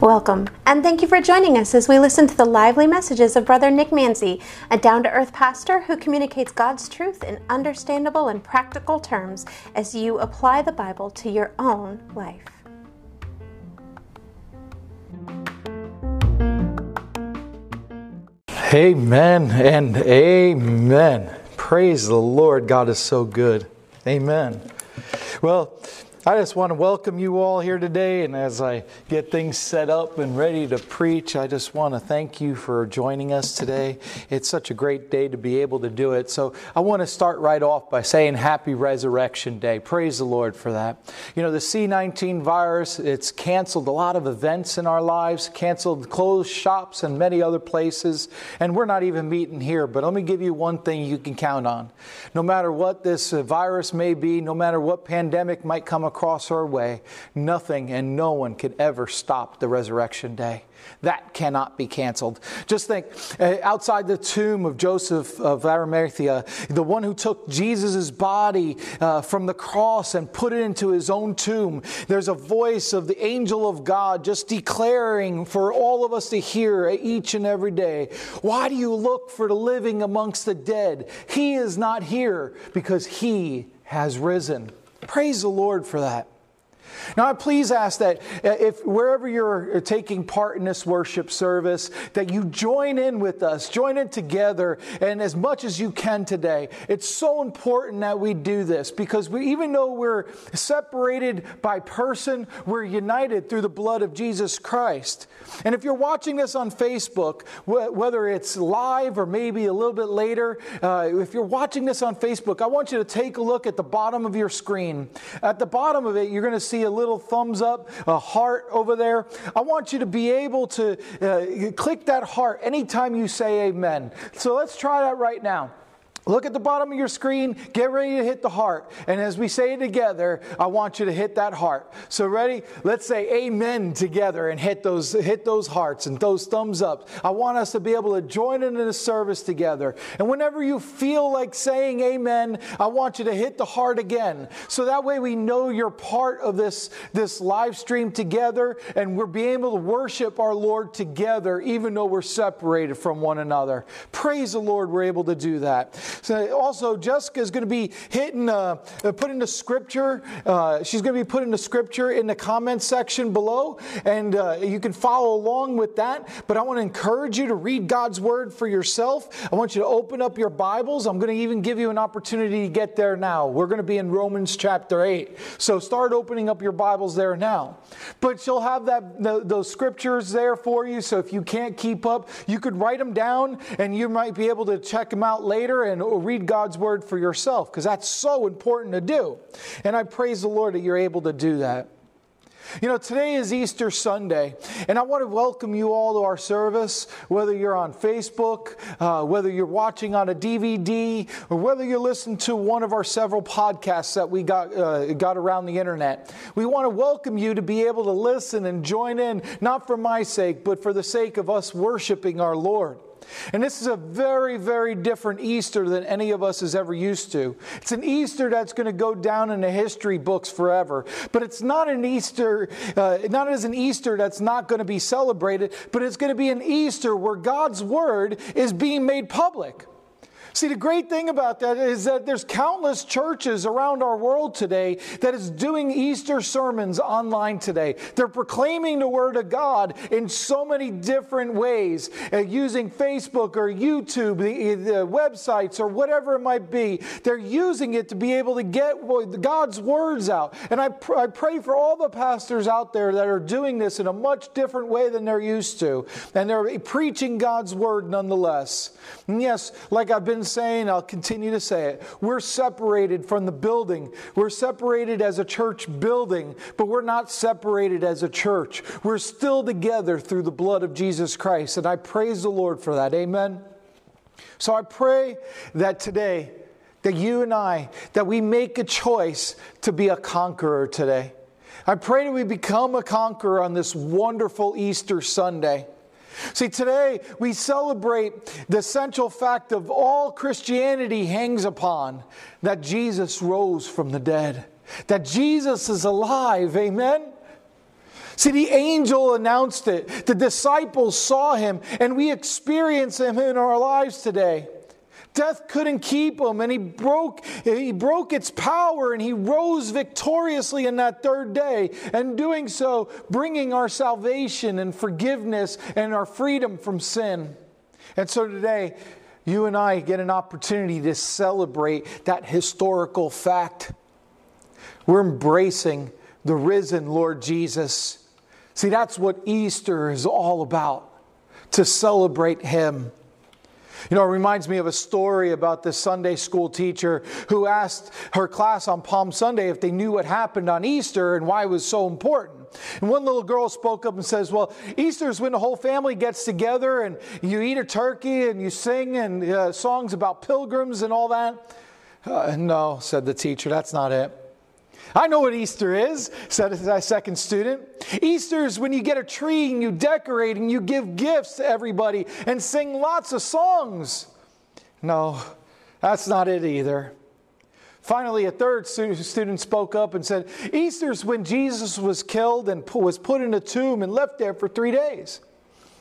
Welcome, and thank you for joining us as we listen to the lively messages of Brother Nick Manzi, a down to earth pastor who communicates God's truth in understandable and practical terms as you apply the Bible to your own life. Amen and amen. Praise the Lord. God is so good. Amen. Well, I just want to welcome you all here today. And as I get things set up and ready to preach, I just want to thank you for joining us today. It's such a great day to be able to do it. So I want to start right off by saying Happy Resurrection Day. Praise the Lord for that. You know, the C19 virus, it's canceled a lot of events in our lives, canceled closed shops and many other places. And we're not even meeting here. But let me give you one thing you can count on. No matter what this virus may be, no matter what pandemic might come across our way, nothing and no one could ever stop the resurrection day. That cannot be canceled. Just think uh, outside the tomb of Joseph of Arimathea, the one who took Jesus' body uh, from the cross and put it into his own tomb, there's a voice of the angel of God just declaring for all of us to hear each and every day Why do you look for the living amongst the dead? He is not here because he has risen. Praise the Lord for that. Now, I please ask that uh, if wherever you're taking part in this worship service, that you join in with us, join in together, and as much as you can today. It's so important that we do this because we, even though we're separated by person, we're united through the blood of Jesus Christ. And if you're watching this on Facebook, whether it's live or maybe a little bit later, uh, if you're watching this on Facebook, I want you to take a look at the bottom of your screen. At the bottom of it, you're going to see a little thumbs up, a heart over there. I want you to be able to uh, click that heart anytime you say amen. So let's try that right now. Look at the bottom of your screen, get ready to hit the heart. And as we say it together, I want you to hit that heart. So ready? Let's say amen together and hit those hit those hearts and those thumbs up. I want us to be able to join in the service together. And whenever you feel like saying amen, I want you to hit the heart again. So that way we know you're part of this this live stream together and we're being able to worship our Lord together even though we're separated from one another. Praise the Lord we're able to do that. So also, Jessica is going to be hitting, uh, uh, put into scripture. Uh, she's going to be put into scripture in the comments section below, and uh, you can follow along with that. But I want to encourage you to read God's word for yourself. I want you to open up your Bibles. I'm going to even give you an opportunity to get there now. We're going to be in Romans chapter 8. So start opening up your Bibles there now. But she'll have that those scriptures there for you. So if you can't keep up, you could write them down, and you might be able to check them out later and read God's word for yourself because that's so important to do. And I praise the Lord that you're able to do that. You know, today is Easter Sunday, and I want to welcome you all to our service, whether you're on Facebook, uh, whether you're watching on a DVD, or whether you're listening to one of our several podcasts that we got, uh, got around the internet. We want to welcome you to be able to listen and join in, not for my sake, but for the sake of us worshiping our Lord. And this is a very, very different Easter than any of us is ever used to. It's an Easter that's going to go down in the history books forever. But it's not an Easter, uh, not as an Easter that's not going to be celebrated, but it's going to be an Easter where God's Word is being made public. See, the great thing about that is that there's countless churches around our world today that is doing Easter sermons online today. They're proclaiming the Word of God in so many different ways, uh, using Facebook or YouTube, the, the, websites, or whatever it might be. They're using it to be able to get God's words out. And I, pr- I pray for all the pastors out there that are doing this in a much different way than they're used to. And they're preaching God's Word nonetheless. And yes, like I've been saying, I'll continue to say it. We're separated from the building. We're separated as a church building, but we're not separated as a church. We're still together through the blood of Jesus Christ. And I praise the Lord for that. Amen. So I pray that today, that you and I, that we make a choice to be a conqueror today. I pray that we become a conqueror on this wonderful Easter Sunday. See, today we celebrate the central fact of all Christianity hangs upon that Jesus rose from the dead. that Jesus is alive. Amen. See, the angel announced it. The disciples saw him, and we experience him in our lives today. Death couldn't keep him, and he broke, he broke its power, and he rose victoriously in that third day, and doing so, bringing our salvation and forgiveness and our freedom from sin. And so today, you and I get an opportunity to celebrate that historical fact. We're embracing the risen Lord Jesus. See, that's what Easter is all about to celebrate Him. You know, it reminds me of a story about this Sunday school teacher who asked her class on Palm Sunday if they knew what happened on Easter and why it was so important. And one little girl spoke up and says, Well, Easter is when the whole family gets together and you eat a turkey and you sing and uh, songs about pilgrims and all that. Uh, no, said the teacher, that's not it. I know what Easter is, said a second student. Easter is when you get a tree and you decorate and you give gifts to everybody and sing lots of songs. No, that's not it either. Finally, a third student spoke up and said, Easter is when Jesus was killed and was put in a tomb and left there for three days.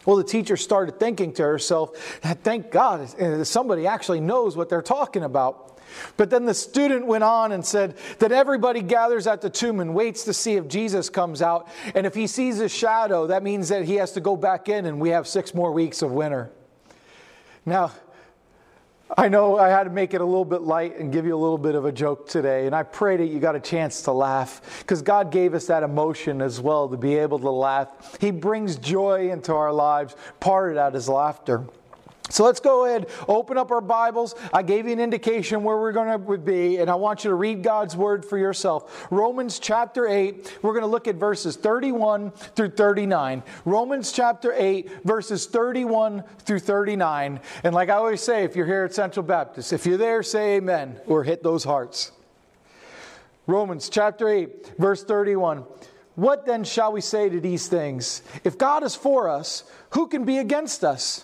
Well, the teacher started thinking to herself, thank God somebody actually knows what they're talking about. But then the student went on and said that everybody gathers at the tomb and waits to see if Jesus comes out. And if he sees a shadow, that means that he has to go back in and we have six more weeks of winter. Now, I know I had to make it a little bit light and give you a little bit of a joke today, and I pray that you got a chance to laugh because God gave us that emotion as well to be able to laugh. He brings joy into our lives. Part of that is laughter. So let's go ahead, open up our Bibles. I gave you an indication where we're going to be, and I want you to read God's word for yourself. Romans chapter 8, we're going to look at verses 31 through 39. Romans chapter 8, verses 31 through 39. And like I always say, if you're here at Central Baptist, if you're there, say amen or hit those hearts. Romans chapter 8, verse 31. What then shall we say to these things? If God is for us, who can be against us?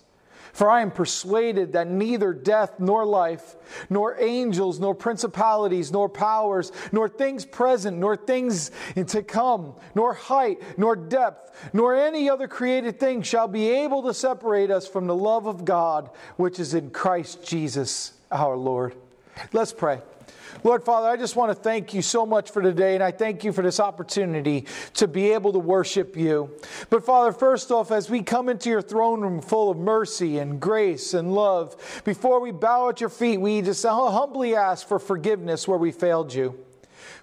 For I am persuaded that neither death nor life, nor angels, nor principalities, nor powers, nor things present, nor things to come, nor height, nor depth, nor any other created thing shall be able to separate us from the love of God which is in Christ Jesus our Lord. Let's pray. Lord Father, I just want to thank you so much for today, and I thank you for this opportunity to be able to worship you. But Father, first off, as we come into your throne room full of mercy and grace and love, before we bow at your feet, we just humbly ask for forgiveness where we failed you.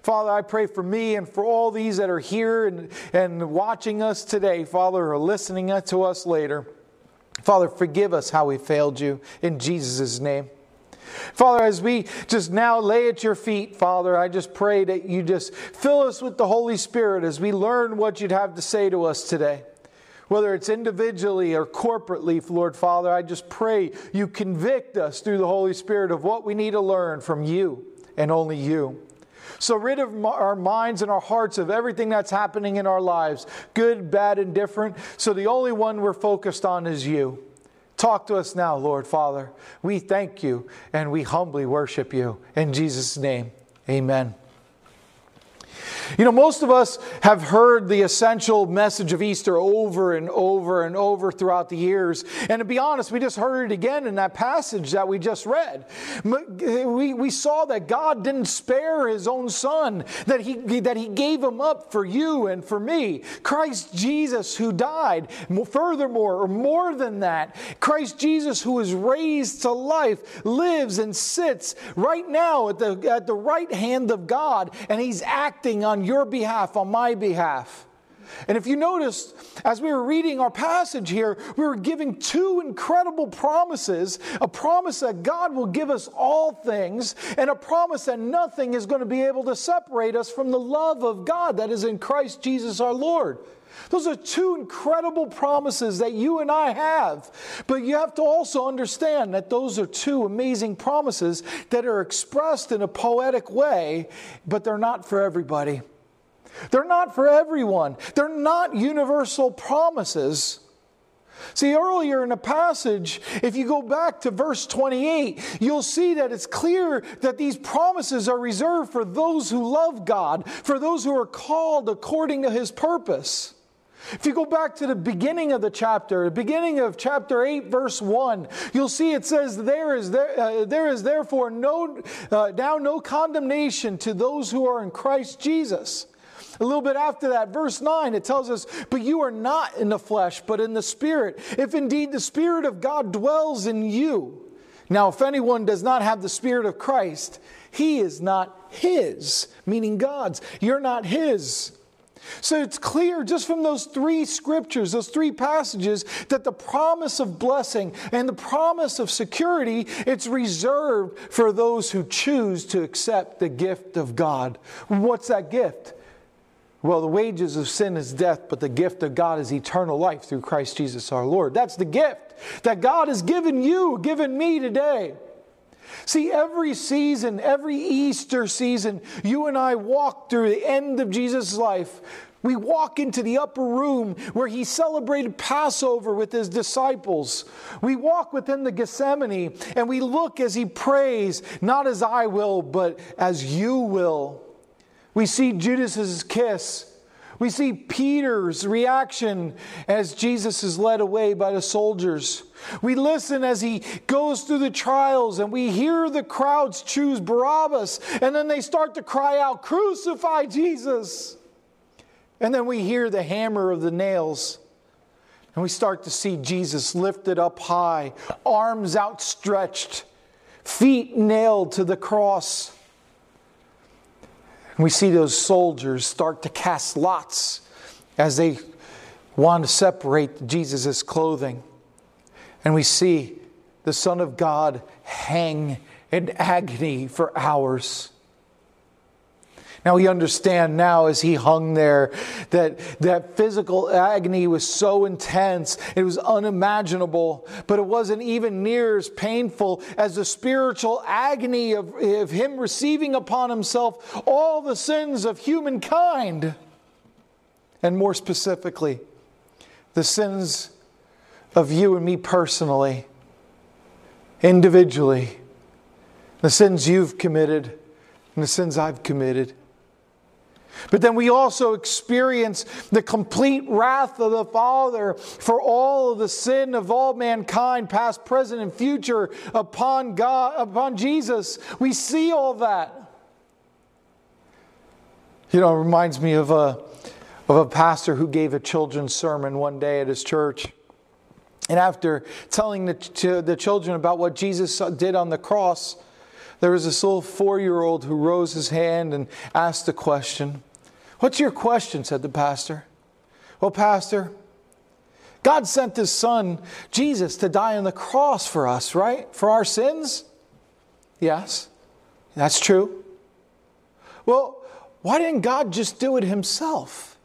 Father, I pray for me and for all these that are here and, and watching us today, Father, or listening to us later. Father, forgive us how we failed you in Jesus' name. Father, as we just now lay at your feet, Father, I just pray that you just fill us with the Holy Spirit as we learn what you'd have to say to us today. Whether it's individually or corporately, Lord Father, I just pray you convict us through the Holy Spirit of what we need to learn from you and only you. So rid of our minds and our hearts of everything that's happening in our lives, good, bad, and different. So the only one we're focused on is you. Talk to us now, Lord Father. We thank you and we humbly worship you. In Jesus' name, amen. You know, most of us have heard the essential message of Easter over and over and over throughout the years. And to be honest, we just heard it again in that passage that we just read. We, we saw that God didn't spare his own son, that he, that he gave him up for you and for me. Christ Jesus, who died. Furthermore, or more than that, Christ Jesus, who was raised to life, lives and sits right now at the, at the right hand of God, and he's acting on on your behalf, on my behalf. And if you noticed, as we were reading our passage here, we were giving two incredible promises a promise that God will give us all things, and a promise that nothing is going to be able to separate us from the love of God that is in Christ Jesus our Lord. Those are two incredible promises that you and I have. But you have to also understand that those are two amazing promises that are expressed in a poetic way, but they're not for everybody. They're not for everyone. They're not universal promises. See, earlier in the passage, if you go back to verse 28, you'll see that it's clear that these promises are reserved for those who love God, for those who are called according to his purpose. If you go back to the beginning of the chapter, the beginning of chapter 8, verse 1, you'll see it says, There is, there, uh, there is therefore no, uh, now no condemnation to those who are in Christ Jesus. A little bit after that, verse 9, it tells us, But you are not in the flesh, but in the Spirit, if indeed the Spirit of God dwells in you. Now, if anyone does not have the Spirit of Christ, he is not his, meaning God's. You're not his. So it's clear just from those three scriptures, those three passages, that the promise of blessing and the promise of security, it's reserved for those who choose to accept the gift of God. What's that gift? Well, the wages of sin is death, but the gift of God is eternal life through Christ Jesus our Lord. That's the gift that God has given you, given me today. See, every season, every Easter season, you and I walk through the end of Jesus' life. We walk into the upper room where he celebrated Passover with his disciples. We walk within the Gethsemane and we look as he prays, not as I will, but as you will. We see Judas's kiss. We see Peter's reaction as Jesus is led away by the soldiers. We listen as he goes through the trials and we hear the crowds choose Barabbas and then they start to cry out, Crucify Jesus! And then we hear the hammer of the nails and we start to see Jesus lifted up high, arms outstretched, feet nailed to the cross. And we see those soldiers start to cast lots as they want to separate Jesus' clothing. And we see the Son of God hang in agony for hours. Now we understand now as he hung there that that physical agony was so intense, it was unimaginable, but it wasn't even near as painful as the spiritual agony of, of him receiving upon himself all the sins of humankind. And more specifically, the sins of you and me personally, individually, the sins you've committed and the sins I've committed. But then we also experience the complete wrath of the Father for all of the sin of all mankind, past, present, and future, upon God, upon Jesus. We see all that. You know, it reminds me of a, of a pastor who gave a children's sermon one day at his church. And after telling the, the children about what Jesus did on the cross, there was this little four year old who rose his hand and asked a question. What's your question? said the pastor. Well, Pastor, God sent his son, Jesus, to die on the cross for us, right? For our sins? Yes, that's true. Well, why didn't God just do it himself?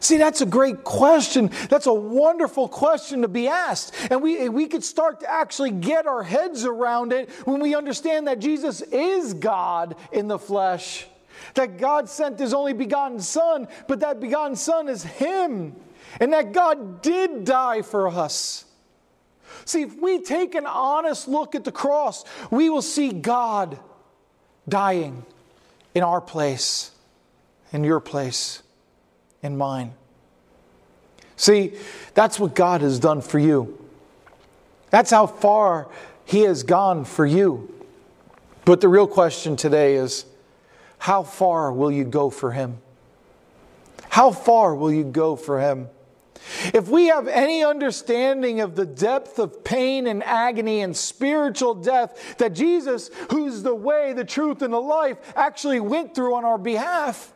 See, that's a great question. That's a wonderful question to be asked. And we, we could start to actually get our heads around it when we understand that Jesus is God in the flesh. That God sent his only begotten Son, but that begotten Son is Him. And that God did die for us. See, if we take an honest look at the cross, we will see God dying in our place, in your place, in mine. See, that's what God has done for you. That's how far He has gone for you. But the real question today is how far will you go for Him? How far will you go for Him? If we have any understanding of the depth of pain and agony and spiritual death that Jesus, who's the way, the truth, and the life, actually went through on our behalf,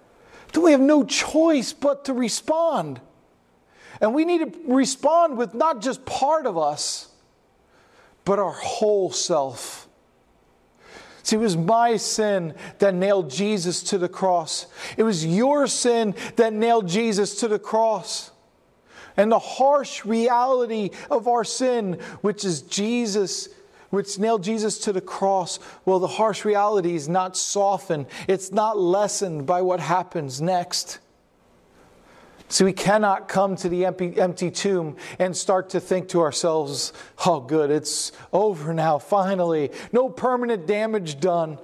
then we have no choice but to respond. And we need to respond with not just part of us, but our whole self. See, it was my sin that nailed Jesus to the cross. It was your sin that nailed Jesus to the cross and the harsh reality of our sin, which is Jesus, which nailed Jesus to the cross, well, the harsh reality is not softened, it's not lessened by what happens next. See, we cannot come to the empty, empty tomb and start to think to ourselves, oh, good, it's over now, finally. No permanent damage done.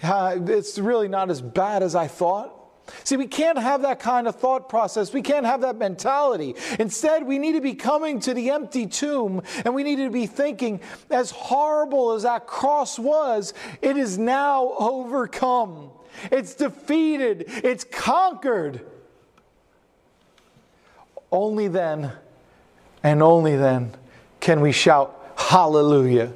Uh, it's really not as bad as I thought. See, we can't have that kind of thought process. We can't have that mentality. Instead, we need to be coming to the empty tomb and we need to be thinking, as horrible as that cross was, it is now overcome. It's defeated. It's conquered. Only then, and only then, can we shout, Hallelujah.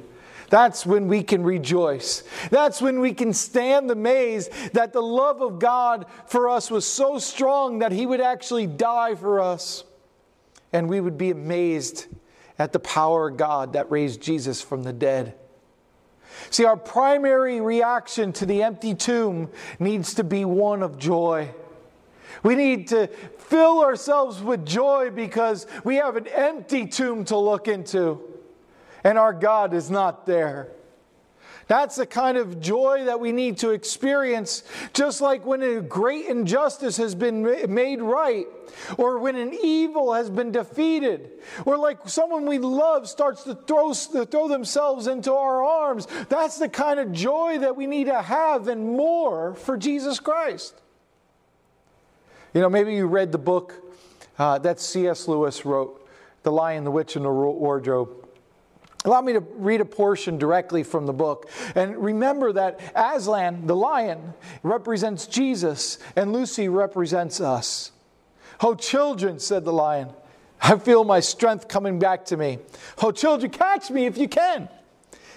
That's when we can rejoice. That's when we can stand amazed that the love of God for us was so strong that He would actually die for us. And we would be amazed at the power of God that raised Jesus from the dead. See, our primary reaction to the empty tomb needs to be one of joy. We need to fill ourselves with joy because we have an empty tomb to look into and our God is not there. That's the kind of joy that we need to experience, just like when a great injustice has been made right, or when an evil has been defeated, or like someone we love starts to throw, to throw themselves into our arms. That's the kind of joy that we need to have and more for Jesus Christ. You know, maybe you read the book uh, that C.S. Lewis wrote, The Lion, the Witch, and the Wardrobe. Allow me to read a portion directly from the book. And remember that Aslan, the lion, represents Jesus, and Lucy represents us. Oh, children, said the lion, I feel my strength coming back to me. Oh, children, catch me if you can.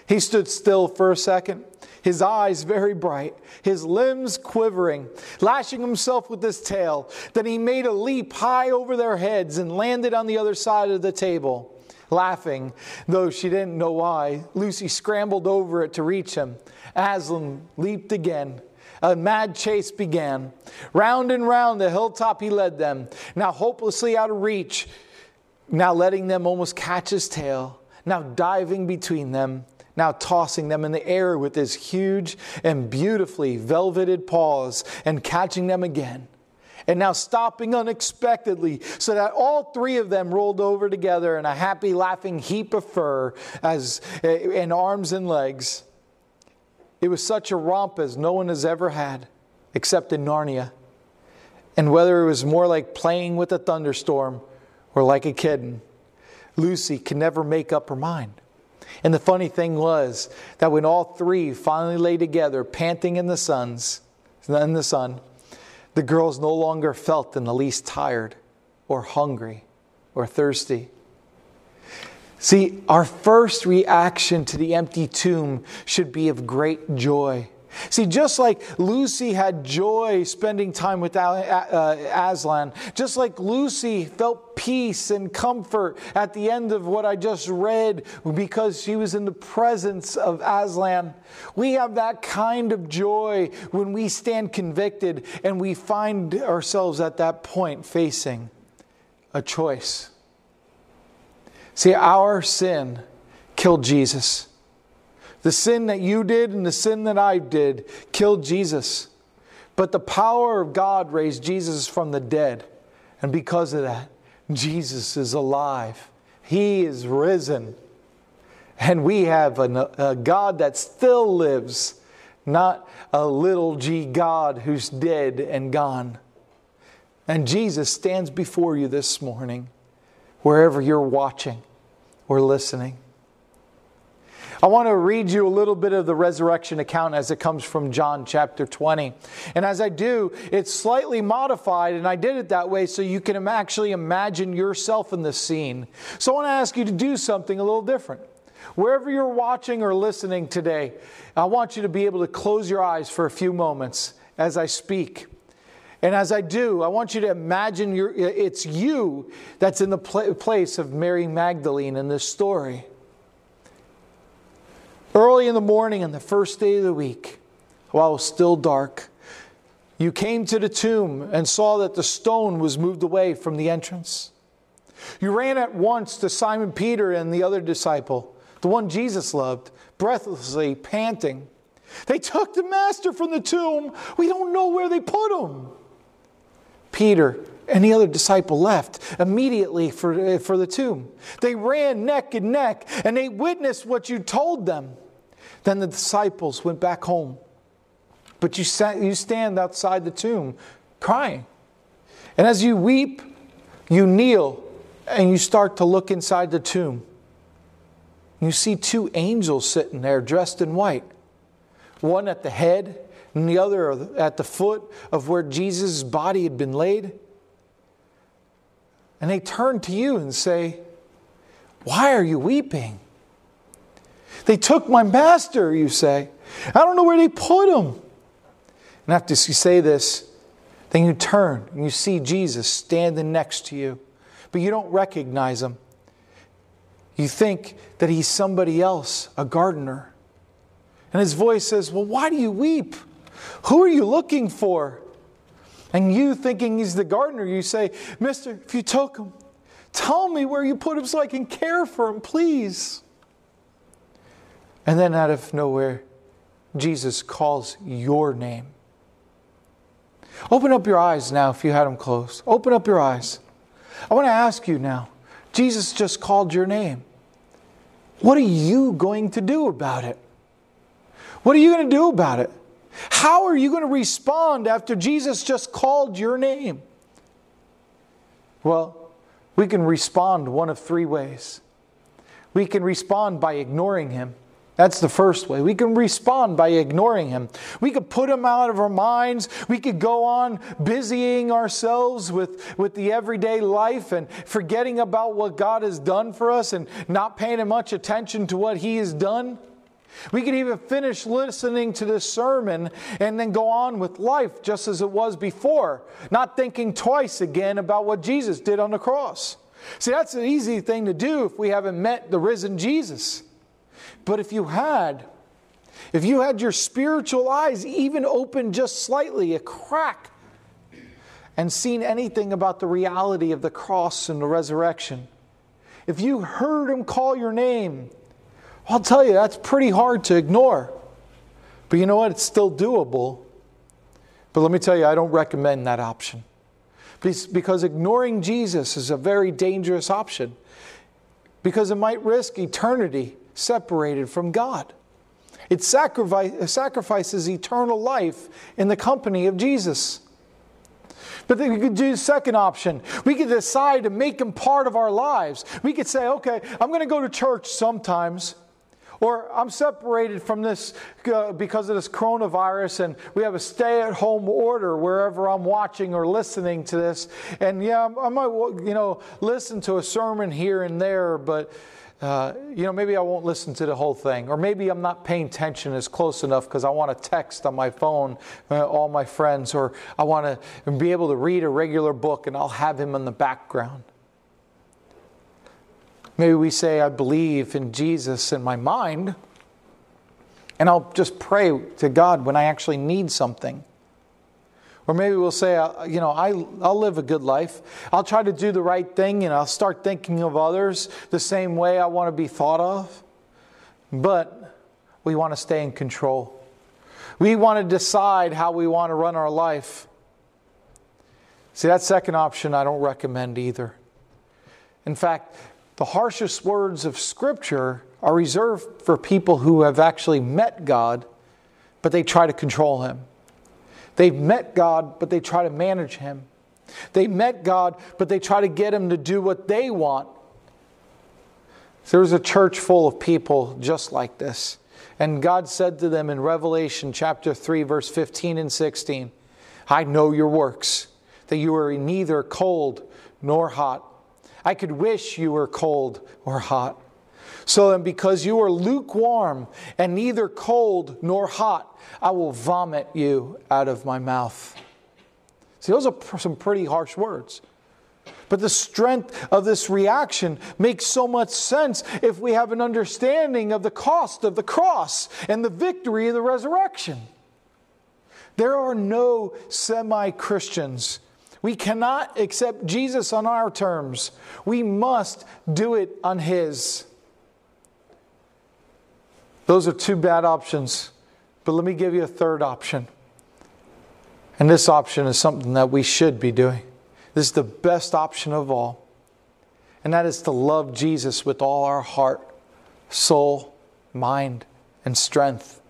He stood still for a second, his eyes very bright, his limbs quivering, lashing himself with his tail. Then he made a leap high over their heads and landed on the other side of the table. Laughing, though she didn't know why, Lucy scrambled over it to reach him. Aslan leaped again. A mad chase began. Round and round the hilltop he led them, now hopelessly out of reach, now letting them almost catch his tail, now diving between them, now tossing them in the air with his huge and beautifully velveted paws and catching them again. And now stopping unexpectedly so that all three of them rolled over together in a happy laughing heap of fur as eh, in arms and legs. It was such a romp as no one has ever had except in narnia. And whether it was more like playing with a thunderstorm or like a kitten lucy could never make up her mind and the funny thing was that when all three finally lay together panting in the suns in the sun the girls no longer felt in the least tired or hungry or thirsty. See, our first reaction to the empty tomb should be of great joy. See, just like Lucy had joy spending time with uh, Aslan, just like Lucy felt peace and comfort at the end of what I just read because she was in the presence of Aslan, we have that kind of joy when we stand convicted and we find ourselves at that point facing a choice. See, our sin killed Jesus. The sin that you did and the sin that I did killed Jesus. But the power of God raised Jesus from the dead. And because of that, Jesus is alive. He is risen. And we have a, a God that still lives, not a little g God who's dead and gone. And Jesus stands before you this morning, wherever you're watching or listening. I want to read you a little bit of the resurrection account as it comes from John chapter 20. And as I do, it's slightly modified, and I did it that way so you can actually imagine yourself in the scene. So I want to ask you to do something a little different. Wherever you're watching or listening today, I want you to be able to close your eyes for a few moments as I speak. And as I do, I want you to imagine it's you that's in the place of Mary Magdalene in this story. Early in the morning on the first day of the week, while it was still dark, you came to the tomb and saw that the stone was moved away from the entrance. You ran at once to Simon Peter and the other disciple, the one Jesus loved, breathlessly panting. They took the master from the tomb. We don't know where they put him. Peter and the other disciple left immediately for, for the tomb. They ran neck and neck and they witnessed what you told them. Then the disciples went back home. But you, sat, you stand outside the tomb crying. And as you weep, you kneel and you start to look inside the tomb. You see two angels sitting there dressed in white, one at the head and the other at the foot of where Jesus' body had been laid. And they turn to you and say, Why are you weeping? They took my master, you say. I don't know where they put him. And after you say this, then you turn and you see Jesus standing next to you, but you don't recognize him. You think that he's somebody else, a gardener. And his voice says, Well, why do you weep? Who are you looking for? And you, thinking he's the gardener, you say, Mister, if you took him, tell me where you put him so I can care for him, please. And then out of nowhere, Jesus calls your name. Open up your eyes now if you had them closed. Open up your eyes. I want to ask you now Jesus just called your name. What are you going to do about it? What are you going to do about it? How are you going to respond after Jesus just called your name? Well, we can respond one of three ways. We can respond by ignoring him. That's the first way. We can respond by ignoring him. We could put him out of our minds. We could go on busying ourselves with, with the everyday life and forgetting about what God has done for us and not paying much attention to what he has done. We could even finish listening to this sermon and then go on with life just as it was before, not thinking twice again about what Jesus did on the cross. See, that's an easy thing to do if we haven't met the risen Jesus. But if you had, if you had your spiritual eyes even open just slightly, a crack, and seen anything about the reality of the cross and the resurrection, if you heard him call your name, I'll tell you, that's pretty hard to ignore. But you know what? It's still doable. But let me tell you, I don't recommend that option. Because ignoring Jesus is a very dangerous option. Because it might risk eternity separated from God. It sacrifices eternal life in the company of Jesus. But then we could do the second option. We could decide to make him part of our lives. We could say, okay, I'm going to go to church sometimes. Or I'm separated from this uh, because of this coronavirus, and we have a stay at home order wherever I'm watching or listening to this. And yeah, I might, you know, listen to a sermon here and there, but uh, you know, maybe I won't listen to the whole thing, or maybe I'm not paying attention as close enough because I want to text on my phone uh, all my friends, or I want to be able to read a regular book and I'll have him in the background. Maybe we say, I believe in Jesus in my mind, and I'll just pray to God when I actually need something. Or maybe we'll say, uh, you know, I, I'll live a good life. I'll try to do the right thing and I'll start thinking of others the same way I want to be thought of. But we want to stay in control. We want to decide how we want to run our life. See, that second option I don't recommend either. In fact, the harshest words of Scripture are reserved for people who have actually met God but they try to control him. They've met God, but they try to manage him. They met God, but they try to get him to do what they want. There was a church full of people just like this. And God said to them in Revelation chapter 3, verse 15 and 16, I know your works, that you are neither cold nor hot. I could wish you were cold or hot. So then, because you are lukewarm and neither cold nor hot, I will vomit you out of my mouth. See, those are some pretty harsh words. But the strength of this reaction makes so much sense if we have an understanding of the cost of the cross and the victory of the resurrection. There are no semi Christians. We cannot accept Jesus on our terms. We must do it on His. Those are two bad options. But let me give you a third option. And this option is something that we should be doing. This is the best option of all. And that is to love Jesus with all our heart, soul, mind, and strength.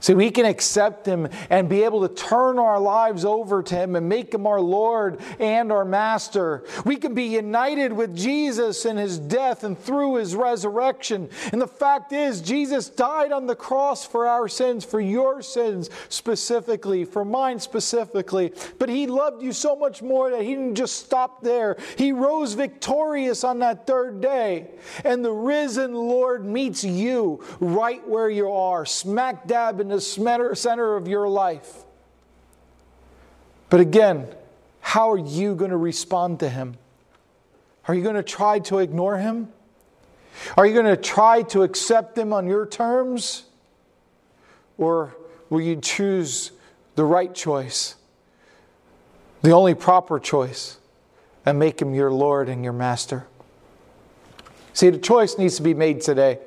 See, we can accept Him and be able to turn our lives over to Him and make Him our Lord and our Master. We can be united with Jesus in His death and through His resurrection. And the fact is, Jesus died on the cross for our sins, for your sins specifically, for mine specifically. But He loved you so much more that He didn't just stop there. He rose victorious on that third day. And the risen Lord meets you right where you are, smack dab in the center of your life. But again, how are you going to respond to him? Are you going to try to ignore him? Are you going to try to accept him on your terms? Or will you choose the right choice, the only proper choice, and make him your Lord and your master? See, the choice needs to be made today.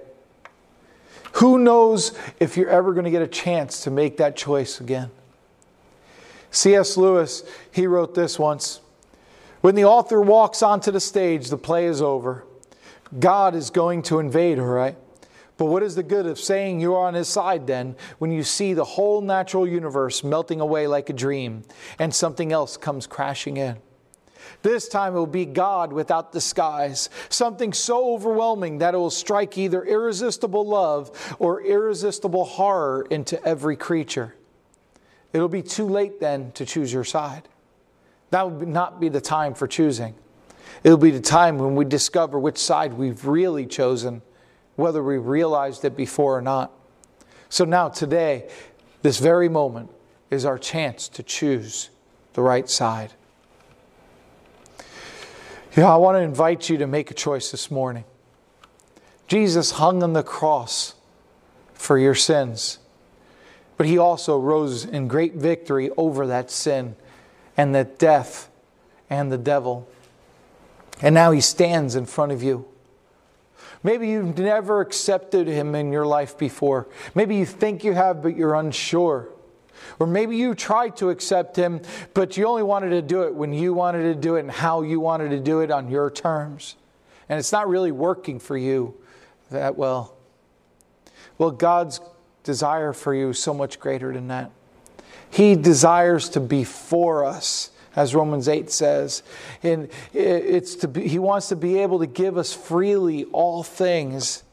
Who knows if you're ever going to get a chance to make that choice again? C.S. Lewis, he wrote this once When the author walks onto the stage, the play is over. God is going to invade, all right? But what is the good of saying you're on his side then when you see the whole natural universe melting away like a dream and something else comes crashing in? This time it will be God without disguise, something so overwhelming that it will strike either irresistible love or irresistible horror into every creature. It'll be too late then to choose your side. That would not be the time for choosing. It'll be the time when we discover which side we've really chosen, whether we realized it before or not. So now, today, this very moment is our chance to choose the right side. Yeah, I want to invite you to make a choice this morning. Jesus hung on the cross for your sins, but he also rose in great victory over that sin and that death and the devil. And now he stands in front of you. Maybe you've never accepted him in your life before. Maybe you think you have, but you're unsure. Or maybe you tried to accept him, but you only wanted to do it when you wanted to do it and how you wanted to do it on your terms. And it's not really working for you that well. Well, God's desire for you is so much greater than that. He desires to be for us, as Romans 8 says. And it's to be, he wants to be able to give us freely all things,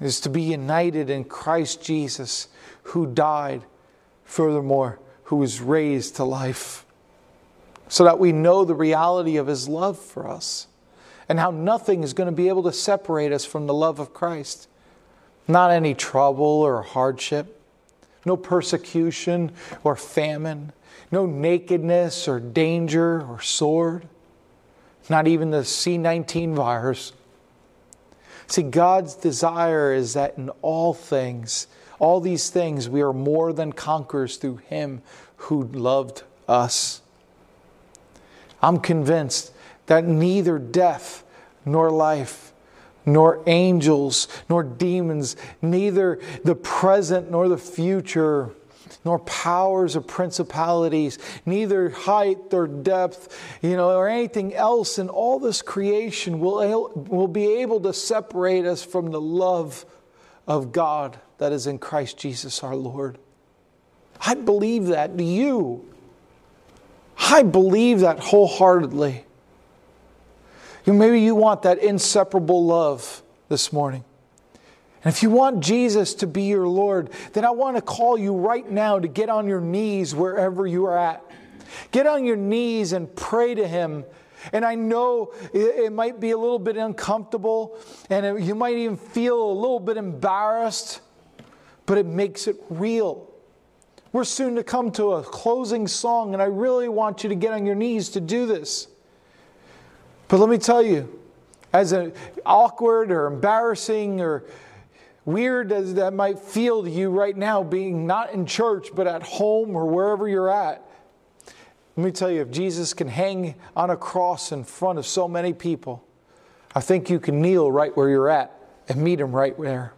is to be united in Christ Jesus, who died furthermore, who was raised to life, so that we know the reality of his love for us and how nothing is going to be able to separate us from the love of Christ. Not any trouble or hardship, no persecution or famine, no nakedness or danger or sword, not even the C19 virus. See, God's desire is that in all things, all these things, we are more than conquerors through Him who loved us. I'm convinced that neither death nor life, nor angels, nor demons, neither the present nor the future, nor powers or principalities, neither height or depth, you know, or anything else in all this creation will, will be able to separate us from the love of God that is in Christ Jesus our Lord. I believe that. Do you? I believe that wholeheartedly. You, maybe you want that inseparable love this morning. And if you want Jesus to be your Lord, then I want to call you right now to get on your knees wherever you are at. Get on your knees and pray to Him. And I know it, might be a little bit uncomfortable, and you might even feel a little bit embarrassed, but it makes it real. We're soon to come to a closing song, and I really want you to get on your knees to do this. But let me tell you, as an awkward or embarrassing or weird as that might feel to you right now, being not in church but at home or wherever you're at, let me tell you, if Jesus can hang on a cross in front of so many people, I think you can kneel right where you're at and meet him right there.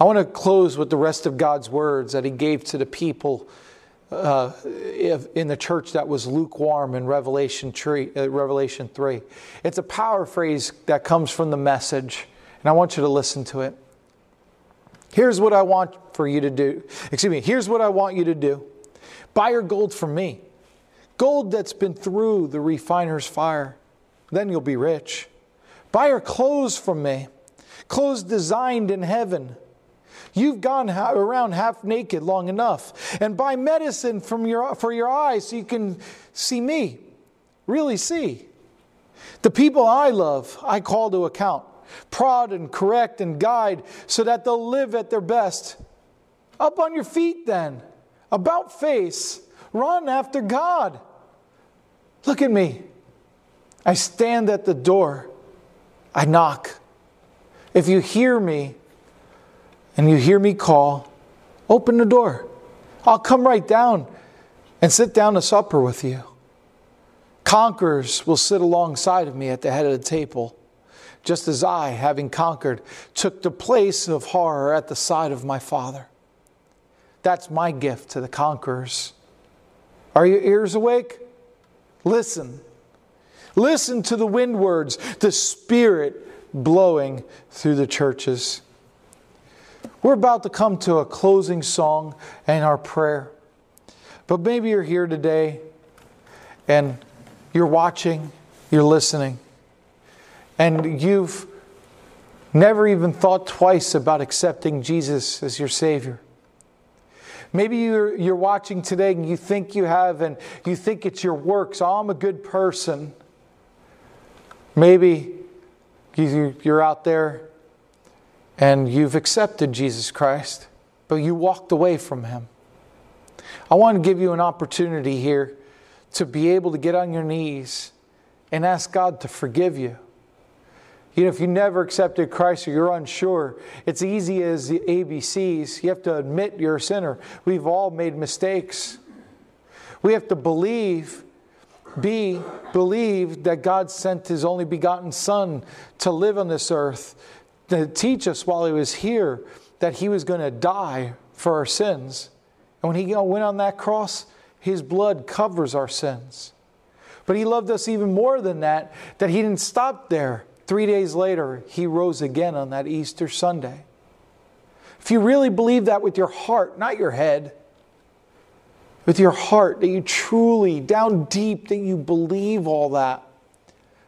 I want to close with the rest of God's words that he gave to the people uh, in the church that was lukewarm in Revelation 3, uh, Revelation 3. It's a power phrase that comes from the message, and I want you to listen to it. Here's what I want for you to do. Excuse me, here's what I want you to do. Buy your gold from me. Gold that's been through the refiner's fire. Then you'll be rich. Buy your clothes from me. Clothes designed in heaven. You've gone around half naked long enough. And buy medicine from your, for your eyes so you can see me, really see. The people I love, I call to account, prod and correct and guide so that they'll live at their best. Up on your feet then about face, run after God. Look at me. I stand at the door. I knock. If you hear me and you hear me call, open the door. I'll come right down and sit down to supper with you. Conquerors will sit alongside of me at the head of the table, just as I, having conquered, took the place of horror at the side of my Father. That's my gift to the conquerors. Are your ears awake? Listen. Listen to the wind words, the Spirit blowing through the churches. We're about to come to a closing song and our prayer. But maybe you're here today and you're watching, you're listening, and you've never even thought twice about accepting Jesus as your Savior. Maybe you're, you're watching today and you think you have, and you think it's your works. Oh, I'm a good person. Maybe you're out there and you've accepted Jesus Christ, but you walked away from Him. I want to give you an opportunity here to be able to get on your knees and ask God to forgive you. You know, if you never accepted Christ or you're unsure, it's easy as the ABCs. You have to admit you're a sinner. We've all made mistakes. We have to believe, be, believe that God sent His only begotten Son to live on this earth, to teach us while He was here that He was going to die for our sins. And when He went on that cross, His blood covers our sins. But He loved us even more than that, that He didn't stop there. Three days later, he rose again on that Easter Sunday. If you really believe that with your heart, not your head, with your heart, that you truly, down deep, that you believe all that,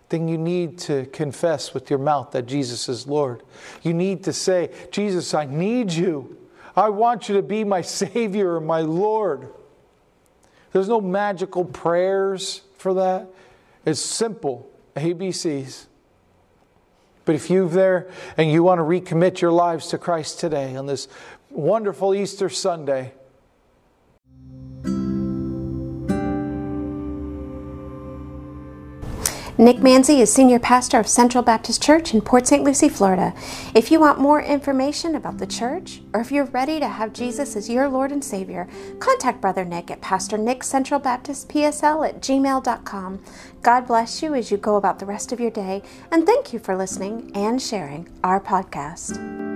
then you need to confess with your mouth that Jesus is Lord. You need to say, Jesus, I need you. I want you to be my Savior and my Lord. There's no magical prayers for that. It's simple ABCs. But if you're there and you want to recommit your lives to Christ today on this wonderful Easter Sunday, Nick Manzi is Senior Pastor of Central Baptist Church in Port St. Lucie, Florida. If you want more information about the church, or if you're ready to have Jesus as your Lord and Savior, contact Brother Nick at Pastor Nick Central Baptist PSL at gmail.com. God bless you as you go about the rest of your day, and thank you for listening and sharing our podcast.